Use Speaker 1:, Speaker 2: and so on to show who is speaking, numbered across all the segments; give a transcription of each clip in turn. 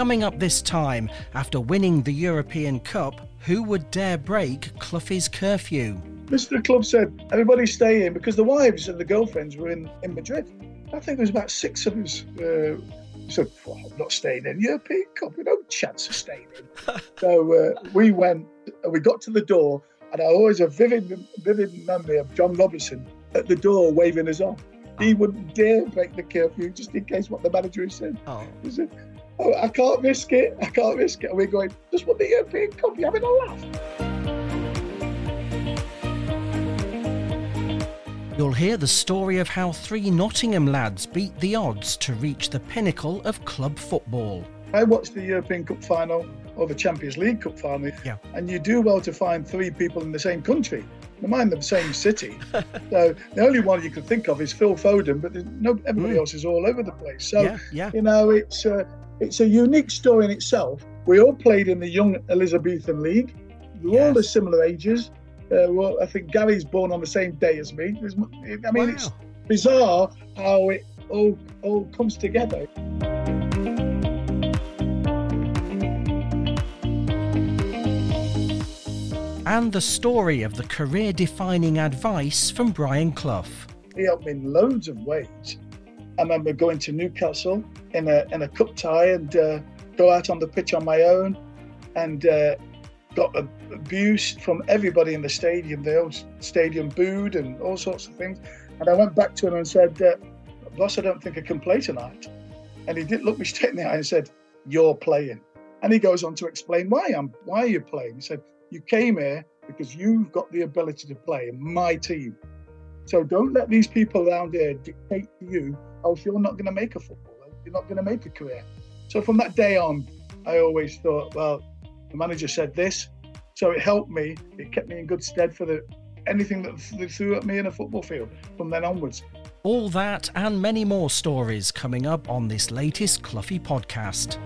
Speaker 1: Coming up this time, after winning the European Cup, who would dare break Cloughie's curfew?
Speaker 2: Mr. Clough said, everybody stay in because the wives and the girlfriends were in, in Madrid. I think there was about six of us. Uh, said, well, I'm not staying in European Cup. No chance of staying in. so uh, we went, and we got to the door, and I always have vivid, vivid memory of John Robertson at the door waving us on. He wouldn't dare break the curfew just in case what the manager had said. Oh. He said, oh, Oh, I can't risk it. I can't risk it. And we're going, just want the European Cup. You're having a laugh.
Speaker 1: You'll hear the story of how three Nottingham lads beat the odds to reach the pinnacle of club football.
Speaker 2: I watched the European Cup final or the Champions League Cup final, yeah. and you do well to find three people in the same country. Mind the same city. so the only one you can think of is Phil Foden, but no, everybody mm. else is all over the place. So yeah, yeah. you know, it's a, it's a unique story in itself. We all played in the young Elizabethan League. We're yes. all the similar ages. Uh, well, I think Garry's born on the same day as me. I mean, wow. it's bizarre how it all all comes together.
Speaker 1: And the story of the career defining advice from Brian Clough.
Speaker 2: He helped me in loads of ways. I remember going to Newcastle in a, in a cup tie and uh, go out on the pitch on my own and uh, got abuse from everybody in the stadium. The old stadium booed and all sorts of things. And I went back to him and said, uh, Boss, I don't think I can play tonight. And he did look me straight in the eye and said, You're playing. And he goes on to explain why I'm why are you playing? He said, you came here because you've got the ability to play in my team. So don't let these people around here dictate to you, else you're not going to make a footballer. You're not going to make a career. So from that day on, I always thought, well, the manager said this, so it helped me. It kept me in good stead for the anything that they threw at me in a football field from then onwards.
Speaker 1: All that and many more stories coming up on this latest Cloughie podcast.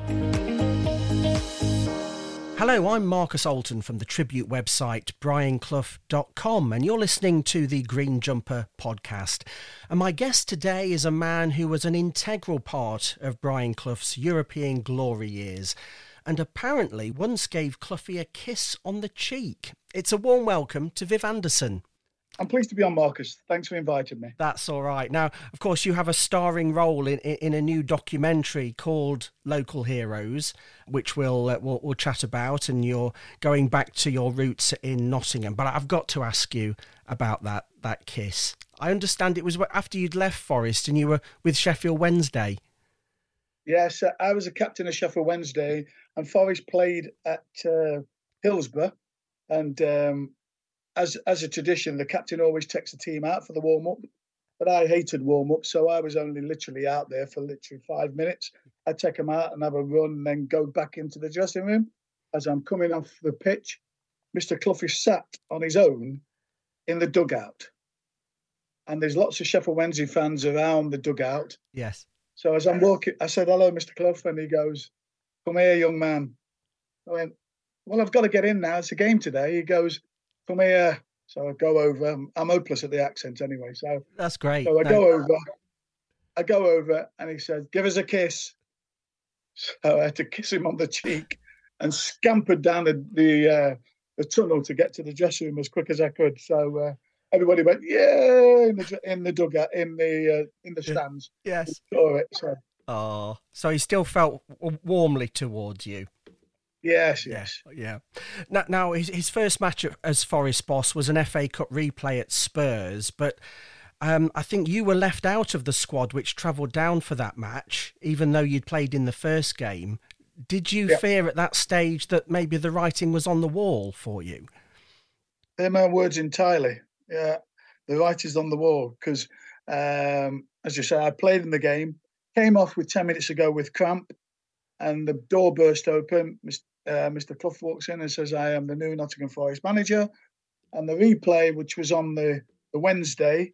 Speaker 1: Hello, I'm Marcus Alton from the tribute website brianclough.com, and you're listening to the Green Jumper podcast. And my guest today is a man who was an integral part of Brian Clough's European glory years, and apparently once gave Cloughie a kiss on the cheek. It's a warm welcome to Viv Anderson.
Speaker 2: I'm pleased to be on, Marcus. Thanks for inviting me.
Speaker 1: That's all right. Now, of course, you have a starring role in in a new documentary called Local Heroes, which we'll, uh, we'll we'll chat about, and you're going back to your roots in Nottingham. But I've got to ask you about that that kiss. I understand it was after you'd left Forest and you were with Sheffield Wednesday.
Speaker 2: Yes, I was a captain of Sheffield Wednesday, and Forest played at uh, Hillsborough, and um, as as a tradition, the captain always takes the team out for the warm up. But I hated warm up, so I was only literally out there for literally five minutes. I'd take them out and have a run, and then go back into the dressing room. As I'm coming off the pitch, Mr. Clough is sat on his own in the dugout, and there's lots of Sheffield Wednesday fans around the dugout.
Speaker 1: Yes.
Speaker 2: So as I'm walking, I said, "Hello, Mr. Clough," and he goes, "Come here, young man." I went, "Well, I've got to get in now. It's a game today." He goes, come here. So I go over. I'm hopeless at the accent anyway. So
Speaker 1: that's great.
Speaker 2: So I go over. I go over, and he says, "Give us a kiss." So I had to kiss him on the cheek, and scampered down the the, uh, the tunnel to get to the dressing room as quick as I could. So uh, everybody went, "Yeah!" in the in the dugout, in the uh, in the stands.
Speaker 1: Yes.
Speaker 2: Saw it. So.
Speaker 1: Oh, so he still felt warmly towards you.
Speaker 2: Yes, yes.
Speaker 1: Yeah. Now, now his, his first match as Forest boss was an FA Cup replay at Spurs, but um, I think you were left out of the squad which travelled down for that match, even though you'd played in the first game. Did you yeah. fear at that stage that maybe the writing was on the wall for you?
Speaker 2: They're my words entirely. Yeah, the writing's on the wall because, um, as you say, I played in the game, came off with 10 minutes ago with cramp, and the door burst open uh, Mr. Clough walks in and says, I am the new Nottingham Forest manager. And the replay, which was on the, the Wednesday,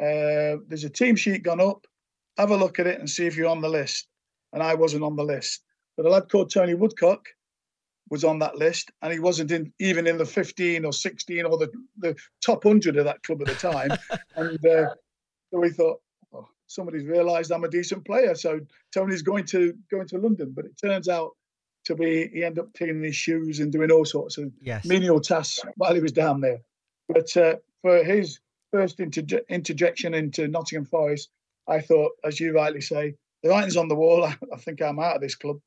Speaker 2: uh, there's a team sheet gone up. Have a look at it and see if you're on the list. And I wasn't on the list. But a lad called Tony Woodcock was on that list, and he wasn't in, even in the 15 or 16 or the, the top 100 of that club at the time. and uh, so we thought, oh, somebody's realised I'm a decent player. So Tony's going to going to London. But it turns out to be. He ended up cleaning his shoes and doing all sorts of
Speaker 1: yes.
Speaker 2: menial tasks while he was down there. But uh, for his first interje- interjection into Nottingham Forest, I thought, as you rightly say, the writing's on the wall. I, I think I'm out of this club.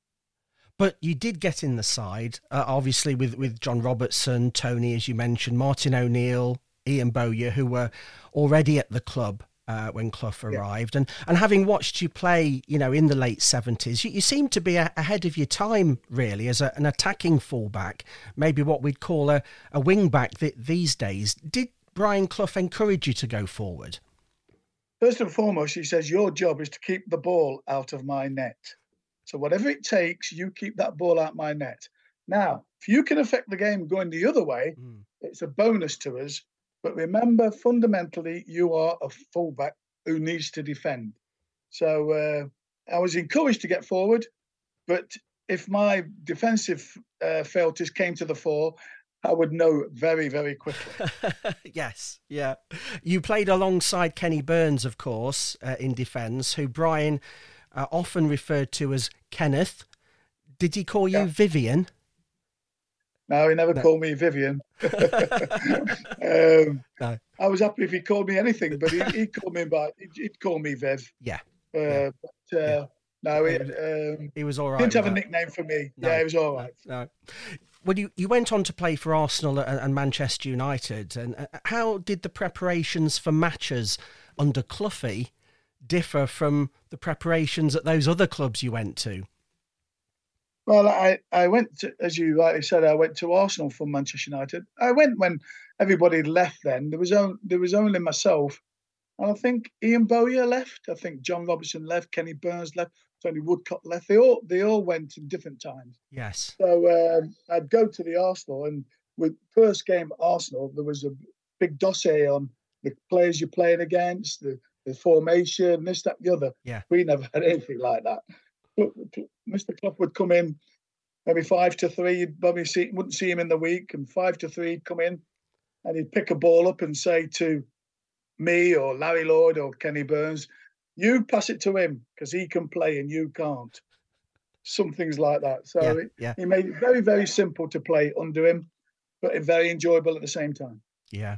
Speaker 1: But you did get in the side, uh, obviously with with John Robertson, Tony, as you mentioned, Martin O'Neill, Ian Bowyer, who were already at the club uh, when Clough arrived, yeah. and and having watched you play, you know, in the late seventies, you, you seem to be a, ahead of your time, really, as a, an attacking fullback, maybe what we'd call a a wing back th- these days. Did Brian Clough encourage you to go forward?
Speaker 2: First and foremost, he says your job is to keep the ball out of my net. So whatever it takes, you keep that ball out my net. Now, if you can affect the game going the other way, mm. it's a bonus to us. But remember, fundamentally, you are a fullback who needs to defend. So uh, I was encouraged to get forward, but if my defensive uh, failures came to the fore, I would know very, very quickly.
Speaker 1: yes, yeah. You played alongside Kenny Burns, of course, uh, in defence, who Brian uh, often referred to as Kenneth. Did he call you yeah. Vivian?
Speaker 2: No, he never no. called me Vivian. um, no. I was happy if he called me anything, but he, he called me by he'd call me Viv.
Speaker 1: Yeah.
Speaker 2: Uh, yeah. But uh, yeah. no, it, um,
Speaker 1: he was all right.
Speaker 2: Didn't have that. a nickname for me. No. Yeah, he was all right.
Speaker 1: No. Well, you, you went on to play for Arsenal and, and Manchester United. And uh, how did the preparations for matches under Cloughie differ from the preparations at those other clubs you went to?
Speaker 2: Well, I, I went to, as you rightly said, I went to Arsenal from Manchester United. I went when everybody left. Then there was only, there was only myself, and I think Ian Bowyer left. I think John Robertson left. Kenny Burns left. Tony Woodcock left. They all they all went in different times.
Speaker 1: Yes.
Speaker 2: So um, I'd go to the Arsenal, and with first game at Arsenal, there was a big dossier on the players you're playing against, the the formation, this, that, the other.
Speaker 1: Yeah.
Speaker 2: We never had anything like that. Mr. Clough would come in maybe five to three. You'd probably see, wouldn't see him in the week, and five to three, he'd come in and he'd pick a ball up and say to me or Larry Lloyd or Kenny Burns, "You pass it to him because he can play and you can't." Some things like that. So
Speaker 1: yeah, yeah.
Speaker 2: he made it very, very simple to play under him, but very enjoyable at the same time.
Speaker 1: Yeah.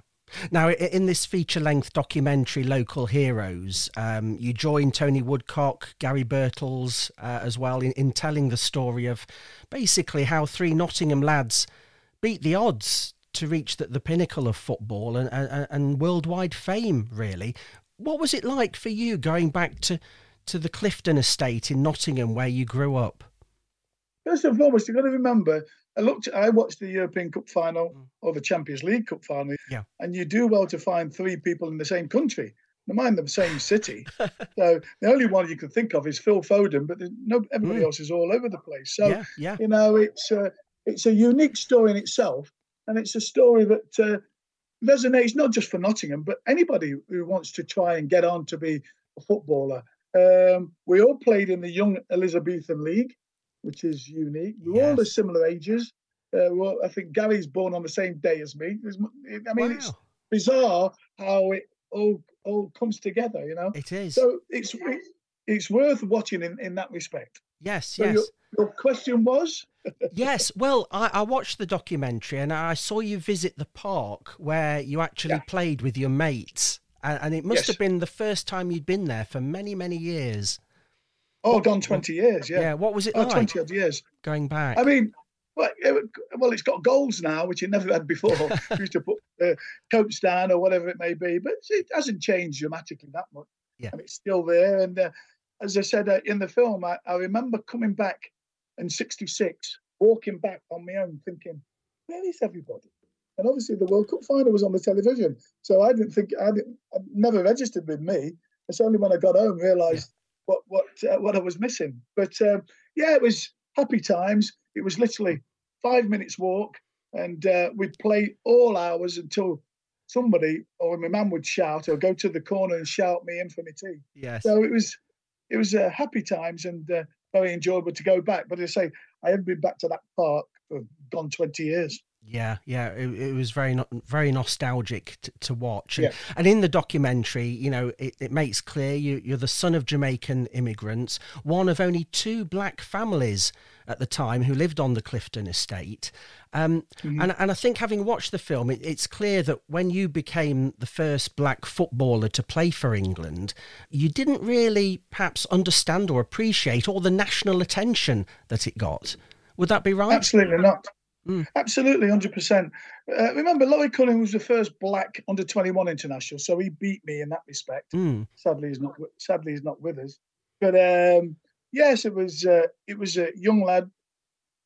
Speaker 1: Now, in this feature length documentary, Local Heroes, um, you join Tony Woodcock, Garry Birtles uh, as well in, in telling the story of basically how three Nottingham lads beat the odds to reach the, the pinnacle of football and, and, and worldwide fame, really. What was it like for you going back to, to the Clifton estate in Nottingham where you grew up?
Speaker 2: First and foremost, you've got to remember I looked. I watched the European Cup final mm. or the Champions League Cup final.
Speaker 1: Yeah.
Speaker 2: And you do well to find three people in the same country. Never mind the same city. so the only one you can think of is Phil Foden, but no, everybody mm. else is all over the place. So
Speaker 1: yeah, yeah.
Speaker 2: you know, it's a, it's a unique story in itself, and it's a story that uh, resonates not just for Nottingham, but anybody who wants to try and get on to be a footballer. Um, we all played in the Young Elizabethan League which is unique. We're yes. all the similar ages. Uh, well, I think Garry's born on the same day as me. I mean, wow. it's bizarre how it all all comes together. You know,
Speaker 1: it is.
Speaker 2: So it's it's worth watching in, in that respect.
Speaker 1: Yes,
Speaker 2: so
Speaker 1: yes.
Speaker 2: Your, your question was.
Speaker 1: yes, well, I, I, watched the documentary and I saw you visit the park where you actually yeah. played with your mates, and, and it must yes. have been the first time you'd been there for many, many years.
Speaker 2: Oh, gone 20 years, yeah.
Speaker 1: Yeah, what was it
Speaker 2: oh,
Speaker 1: like?
Speaker 2: 20 odd years.
Speaker 1: Going back.
Speaker 2: I mean, well, it, well, it's got goals now, which it never had before. used to put uh, coats down or whatever it may be, but it hasn't changed dramatically that much.
Speaker 1: Yeah.
Speaker 2: And it's still there. And uh, as I said uh, in the film, I, I remember coming back in 66, walking back on my own, thinking, where is everybody? And obviously, the World Cup final was on the television. So I didn't think, I, didn't, never registered with me. It's only when I got home realised what what uh, what I was missing. But um, yeah, it was happy times. It was literally five minutes walk, and uh, we'd play all hours until somebody or my mum would shout or go to the corner and shout me in for my tea.
Speaker 1: Yes.
Speaker 2: So it was it was uh, happy times and uh, very enjoyable to go back. But as I say, I haven't been back to that park for gone twenty years.
Speaker 1: Yeah, yeah, it, it was very very nostalgic to, to watch, and,
Speaker 2: Yeah.
Speaker 1: and in the documentary, you know, it, it makes clear you, you're the son of Jamaican immigrants, one of only two black families at the time who lived on the Clifton estate, um, and and I think having watched the film, it, it's clear that when you became the first black footballer to play for England, you didn't really perhaps understand or appreciate all the national attention that it got. Would that be right?
Speaker 2: Absolutely not.
Speaker 1: Mm.
Speaker 2: Absolutely, hundred percent. Uh, remember, Laurie Cunningham was the first black under twenty one international, so he beat me in that respect.
Speaker 1: Mm,
Speaker 2: Sadly, he's not. Sadly, he's not with us. But um, yes, it was. Uh, it was a young lad,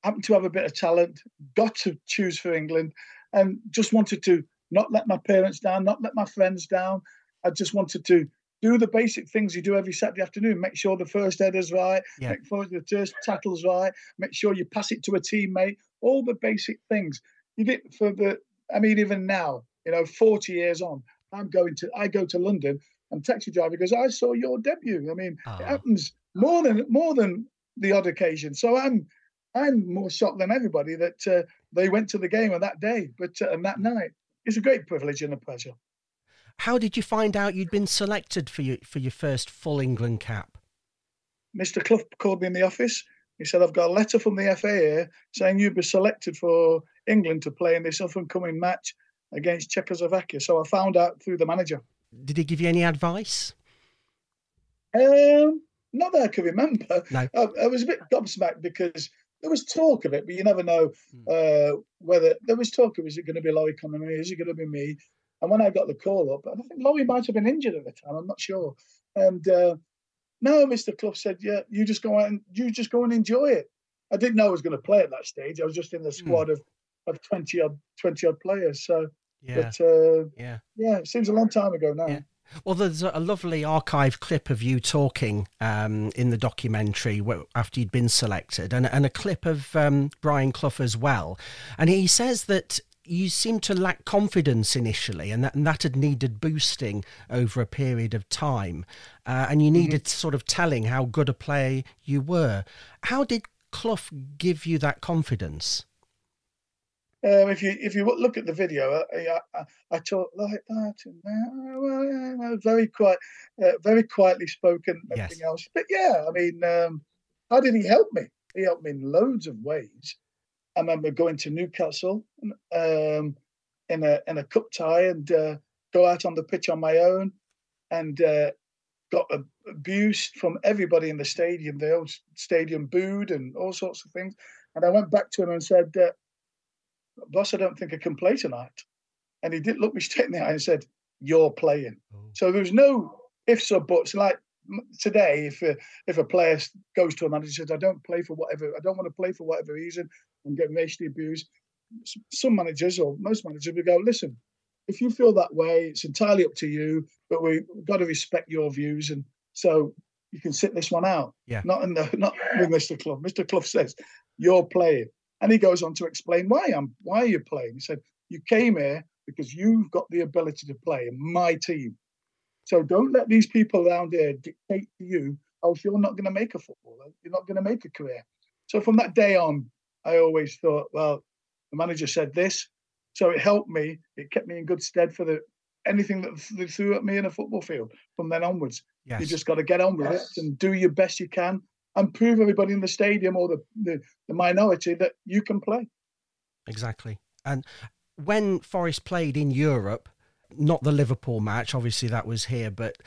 Speaker 2: happened to have a bit of talent, got to choose for England, and just wanted to not let my parents down, not let my friends down. I just wanted to do the basic things you do every Saturday afternoon. Make sure the first header's right,
Speaker 1: Yeah.
Speaker 2: make sure the first tackle's right, make sure you pass it to a teammate. All the basic things. You did for the. I mean, even now, you know, forty years on, I'm going to. I go to London and taxi driver goes, "I saw your debut." I mean,
Speaker 1: Ah.
Speaker 2: it happens more than more than the odd occasion. So I'm I'm more shocked than everybody that uh, they went to the game on that day, but uh, and that night. It's a great privilege and a pleasure.
Speaker 1: How did you find out you'd been selected for your for your first full England cap?
Speaker 2: Mr. Clough called me in the office. He said, I've got a letter from the FA saying you've been selected for England to play in this up and coming match against Czechoslovakia. So I found out through the manager.
Speaker 1: Did he give you any advice?
Speaker 2: Um, not that I can remember.
Speaker 1: No.
Speaker 2: I, I was a bit gobsmacked because there was talk of it, but you never know
Speaker 1: Hmm.
Speaker 2: uh, whether there was talk of is it going to be Laurie Cunningham, is it going to be me? And when I got the call up, and I think Laurie might have been injured at the time. I'm not sure. And uh, no, Mr. Clough said, "Yeah, you just go out and you just go and enjoy it." I didn't know I was going to play at that stage. I was just in the squad of of twenty odd twenty odd players. So,
Speaker 1: Yeah,
Speaker 2: but uh,
Speaker 1: yeah.
Speaker 2: yeah, it seems a long time ago now.
Speaker 1: Yeah. Well, there's a lovely archive clip of you talking um, in the documentary after you'd been selected, and, and a clip of um, Brian Clough as well. And he says that you seemed to lack confidence initially, and that, and that had needed boosting over a period of time, uh, and you needed sort of telling how good a player you were. How did Clough give you that confidence?
Speaker 2: Um, if you if you look at the video, I, I, I, I talk like that, and uh, very quiet, uh, very quietly spoken,
Speaker 1: Yes.
Speaker 2: everything else. But yeah, I mean, um, how did he help me? He helped me in loads of ways. I remember going to Newcastle um, in a in a cup tie and uh, go out on the pitch on my own, and uh, got abused from everybody in the stadium. The old stadium booed and all sorts of things. And I went back to him and said, uh, boss, I don't think I can play tonight. And he did look me straight in the eye and said, You're playing. So there was no ifs or buts. Like today, if a, if a player goes to a manager and says, I don't play for whatever, I don't want to play for whatever reason, and get racially abused, some managers or most managers would go, Listen, if you feel that way, it's entirely up to you, but we've got to respect your views. And so you can sit this one out.
Speaker 1: Yeah.
Speaker 2: Not in the not with Mr. Clough. Mr. Clough says, You're playing. And he goes on to explain why I'm why you're playing. He said, You came here because you've got the ability to play in my team. So don't let these people around here dictate to you, else you're not going to make a footballer. You're not going to make a career. So from that day on, I always thought, well, the manager said this, so it helped me. It kept me in good stead for the anything that they threw at me in a football field from then onwards.
Speaker 1: Yes.
Speaker 2: You just got to get on with it and do your best you can and prove everybody in the stadium or the, the, the minority that you can play.
Speaker 1: Exactly. And when Forest played in Europe, not the Liverpool match, obviously that was here, but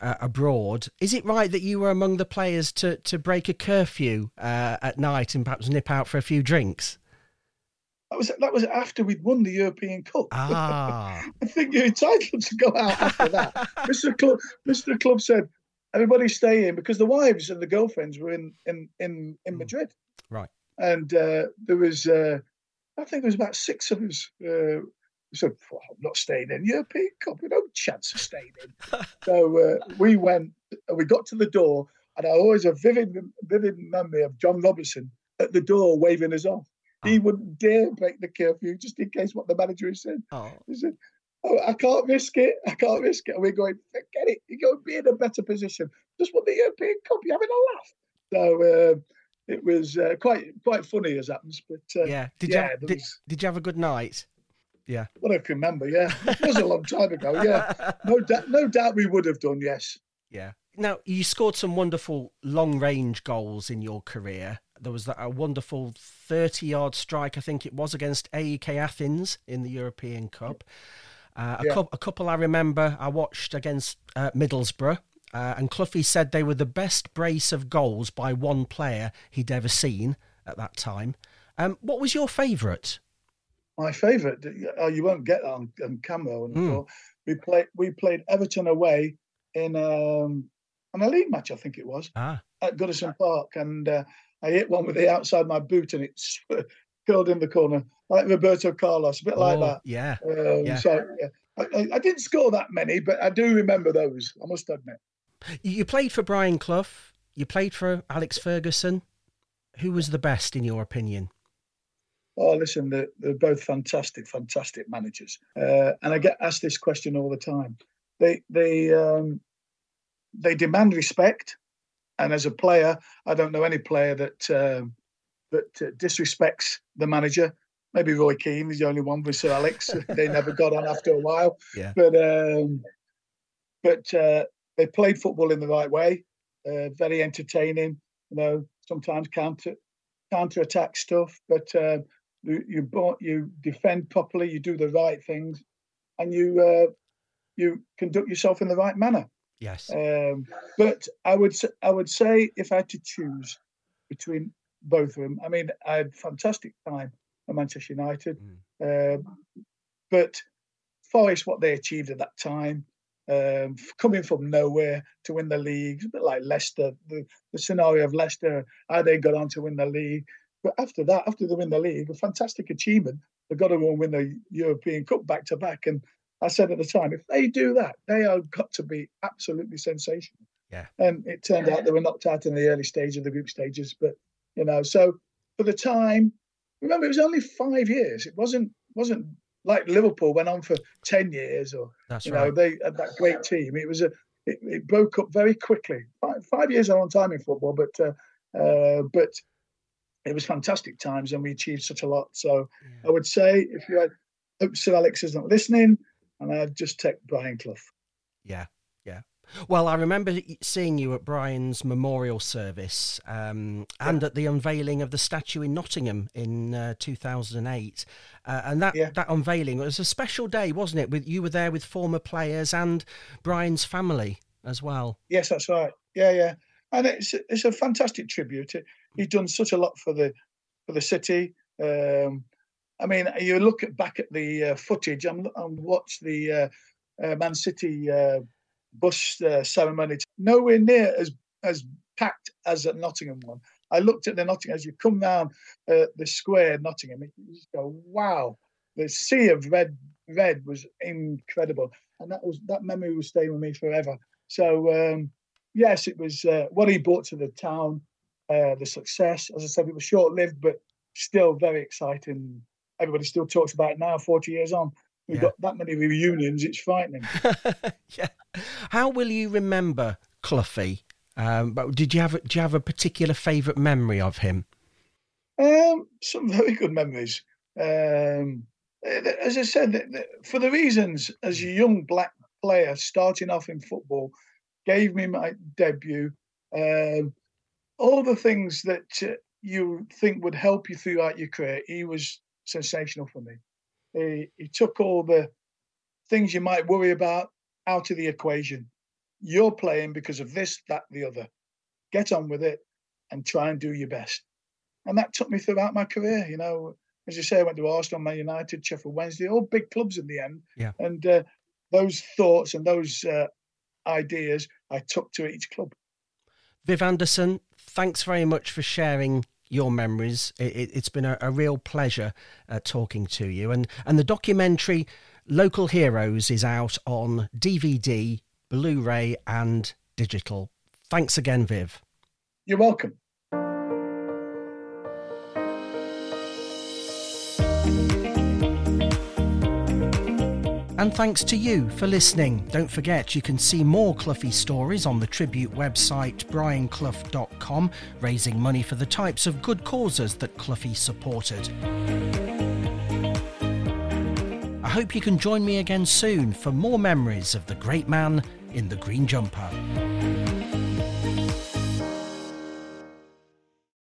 Speaker 1: uh, abroad, is it right that you were among the players to, to break a curfew uh, at night and perhaps nip out for a few drinks?
Speaker 2: That was that was after we'd won the European Cup.
Speaker 1: Ah,
Speaker 2: I think you're entitled to go out after that. Mr. Clough, Mr. Clough said, everybody stay in because the wives and the girlfriends were in in in, in
Speaker 1: Mm.
Speaker 2: Madrid.
Speaker 1: Right.
Speaker 2: And uh, there was, uh, I think there was about six of us. We said, well, I'm not staying in European Cup. We no chance of staying in. so uh, we went. and We got to the door, and I always have vivid vivid memory of John Robertson at the door waving us off. He
Speaker 1: Oh.
Speaker 2: wouldn't dare break the curfew just in case what the manager had said.
Speaker 1: oh,
Speaker 2: He said, oh, I can't risk it. I can't risk it. And we're going, forget it. You go be in a better position. Just won the European Cup. You're having a laugh. So, uh, it was uh, quite quite funny as happens. But uh,
Speaker 1: yeah, did
Speaker 2: yeah,
Speaker 1: you have, did,
Speaker 2: was,
Speaker 1: did you have a good night? Yeah,
Speaker 2: what I can remember. Yeah, it was a long time ago. Yeah, no doubt, no doubt we would have done. Yes.
Speaker 1: Yeah. Now you scored some wonderful long range goals in your career. There was that a wonderful thirty-yard strike, I think it was, against AEK Athens in the European Cup. Uh, a,
Speaker 2: Yeah.
Speaker 1: a couple I remember I watched against uh, Middlesbrough, uh, and Cloughie said they were the best brace of goals by one player he'd ever seen at that time. Um, what was your favourite?
Speaker 2: My favourite. Oh, you won't get that on, on camera. And
Speaker 1: Hmm.
Speaker 2: We played we played Everton away in um, on a league match, I think it was.
Speaker 1: Ah,
Speaker 2: at Goodison Park, and uh, I hit one with the outside my boot, and it curled in the corner like Roberto Carlos, a bit like
Speaker 1: oh,
Speaker 2: that.
Speaker 1: yeah.
Speaker 2: Um,
Speaker 1: yeah.
Speaker 2: So yeah. I, I- didn't score that many, but I do remember those. I must admit.
Speaker 1: You you played for Brian Clough. You played for Alex Ferguson. Who was the best in your opinion?
Speaker 2: Oh, listen, they're, they're both fantastic, fantastic managers, uh, and I get asked this question all the time. They they um, they demand respect, and as a player, I don't know any player that um, that uh, disrespects the manager. Maybe Roy Keane is the only one with Sir Alex. they never got on after a while,
Speaker 1: Yeah.
Speaker 2: but um, but uh, they played football in the right way, uh, very entertaining. You know, sometimes counter counter attack stuff, but uh, you you, you defend properly, you do the right things, and you uh, you conduct yourself in the right manner.
Speaker 1: Yes.
Speaker 2: Um, but I would I would say if I had to choose between both of them, I mean I had fantastic time at Manchester United, um, but Forest what they achieved at that time, um, coming from nowhere to win the league, a bit like Leicester, the, the scenario of Leicester, how they got on to win the league. But after that, after they win the league, a fantastic achievement. They've got to go and win the European Cup back to back. And I said at the time, if they do that, they are got to be absolutely sensational.
Speaker 1: Yeah.
Speaker 2: And it turned out they were knocked out in the early stage of the group stages. But you know, so for the time, remember it was only five years. It wasn't wasn't like Liverpool went on for ten years or
Speaker 1: That's
Speaker 2: you
Speaker 1: right.
Speaker 2: know they had that great team. It was a it, it broke up very quickly. Five, five years is a long time in football, but uh, uh, but it was fantastic times and we achieved such a lot. So I would say if you had hope Sir Alex is not listening, and I'd just take Brian Clough.
Speaker 1: Yeah, yeah. Well, I remember seeing you at Brian's memorial service um, and at the unveiling of the statue in Nottingham in uh, 2008. Uh, and that,
Speaker 2: Yeah.
Speaker 1: that unveiling was a special day, wasn't it? With You were there with former players and Brian's family as well.
Speaker 2: Yes, that's right. Yeah, yeah, and it's it's a fantastic tribute. He's done such a lot for the for the city. Um, I mean, you look at back at the uh, footage and, and watch the uh, uh, Man City uh, bus uh, ceremony. Nowhere near as as packed as at Nottingham one. I looked at the Nottingham as you come down uh, the square in Nottingham. You just go, wow! The sea of red red was incredible, and that was that memory will stay with me forever. So um, yes, it was what he brought to the town, uh, the success. As I said, it was short lived, but still very exciting. Everybody still talks about it now, forty years on. We've
Speaker 1: Yeah.
Speaker 2: got that many reunions; it's frightening.
Speaker 1: yeah. How will you remember Cloughie? Um, but did you have do you have a particular favourite memory of him?
Speaker 2: Um, some very good memories. Um, as I said, for the reasons as a young black player starting off in football, gave me my debut. Um, all the things that uh, you think would help you throughout your career, he was sensational for me. He, he took all the things you might worry about out of the equation. You're playing because of this, that, the other. Get on with it and try and do your best and that took me throughout my career. You know, as you say, I went to Arsenal, Man United, Sheffield Wednesday, all big clubs in the end.
Speaker 1: Yeah.
Speaker 2: And uh, those thoughts and those uh, ideas I took to each club.
Speaker 1: Viv Anderson, thanks very much for sharing your memories. It, it, it's been a, a real pleasure uh, talking to you. And, and the documentary Local Heroes is out on DVD, Blu ray, and digital. Thanks again, Viv.
Speaker 2: You're welcome.
Speaker 1: And thanks to you for listening. Don't forget you can see more Cloughie stories on the Tribute website brianclough.com, raising money for the types of good causes that Cloughie supported. I hope you can join me again soon for more memories of the great man in the green jumper.